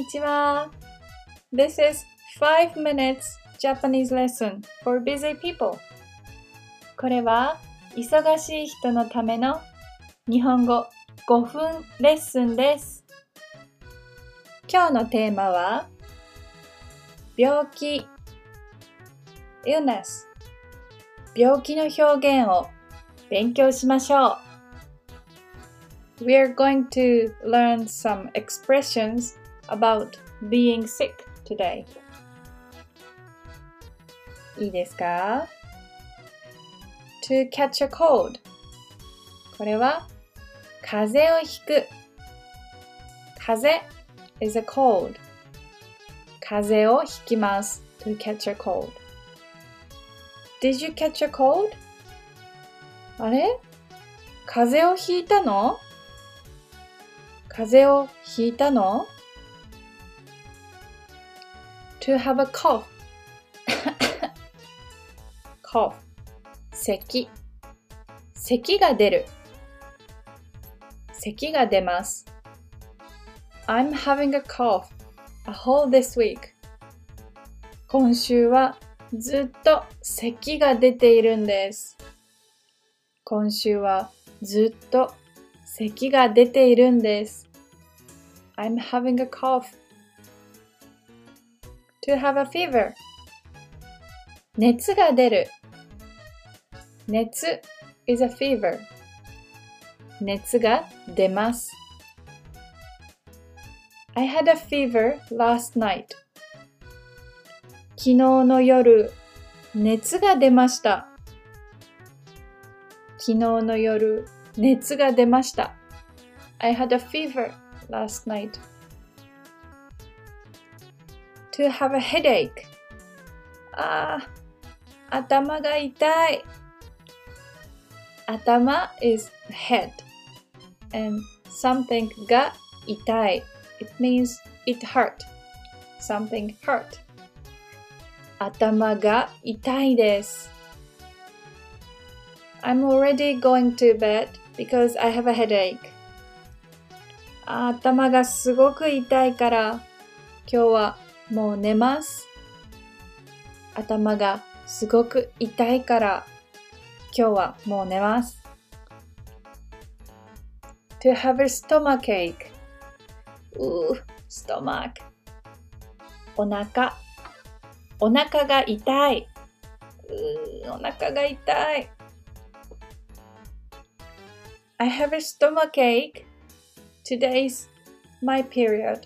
にちは。This is 5 minutes Japanese lesson for busy people. これは忙しい人のための日本語5分レッスンです。今日のテーマは病気 illness 病気の表現を勉強しましょう。we are going to learn some expressions about being sick today. いいですか ?to catch a cold これは風邪をひく風邪 is a cold 風邪をひきます to catch a cold Did you catch a cold? あれ風邪をひいたの風邪をひいたの ?to have a cough cough 咳咳が出る咳が出ます I'm having a cough a whole this week 今週はずっと咳が出ているんです今週はずっと咳が出ているんです I'm having a cough. To have a fever. 熱が出る。熱 is a fever. 熱が出ます。I had a fever last night. 昨日の夜、熱が出ました。昨日の夜、熱が出ました。I had a fever last night. To have a headache. ああ、頭が痛い。頭 is head and something が痛い。It means it hurt. Something hurt. 頭が痛いです。I'm already going to bed because I have a headache. 頭がすごく痛いから今日は もう寝ます。頭がすごく痛いから今日はもう寝ます。to have a stomach ache うー、ストマック。お腹。お腹が痛い。うー、お腹が痛い。I have a stomach ache Today's my period.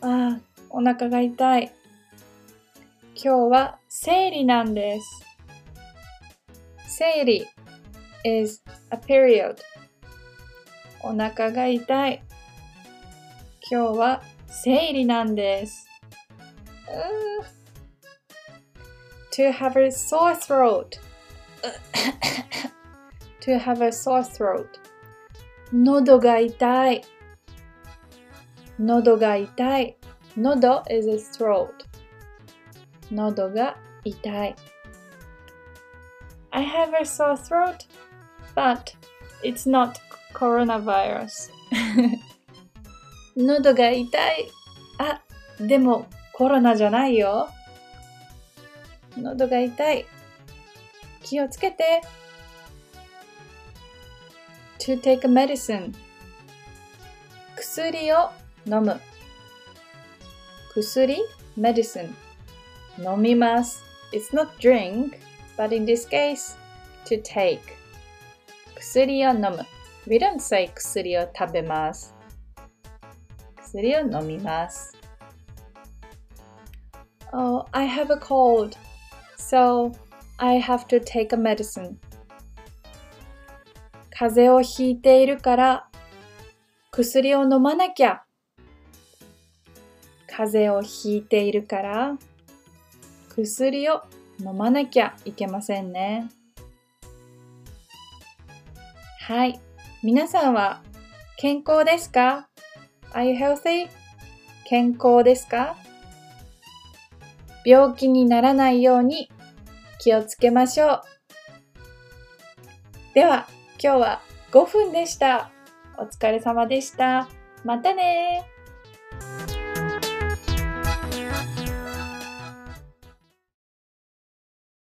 ああ、お腹が痛い。今日は生理なんです。生理 is a period. お腹が痛い。今日は生理なんです。to have a sore throat. to have a sore throat. 喉が痛い。喉が痛い。喉 is a throat. 喉が痛い。I have a sore throat, but it's not coronavirus. 喉が痛い。あ、でもコロナじゃないよ。喉が痛い。気をつけて。to take a medicine 薬を飲む薬 medicine 飲みます It's not drink but in this case to take 薬を飲む We don't say 薬を食べます薬を飲みます Oh, I have a cold so I have to take a medicine 風邪をひいているから薬を飲まなきゃ。風邪をひいているから薬を飲まなきゃいけませんね。はい。皆さんは健康ですか ?Are you healthy? 健康ですか？病気にならないように気をつけましょう。では、今日は5分でした。お疲れ様でした。またね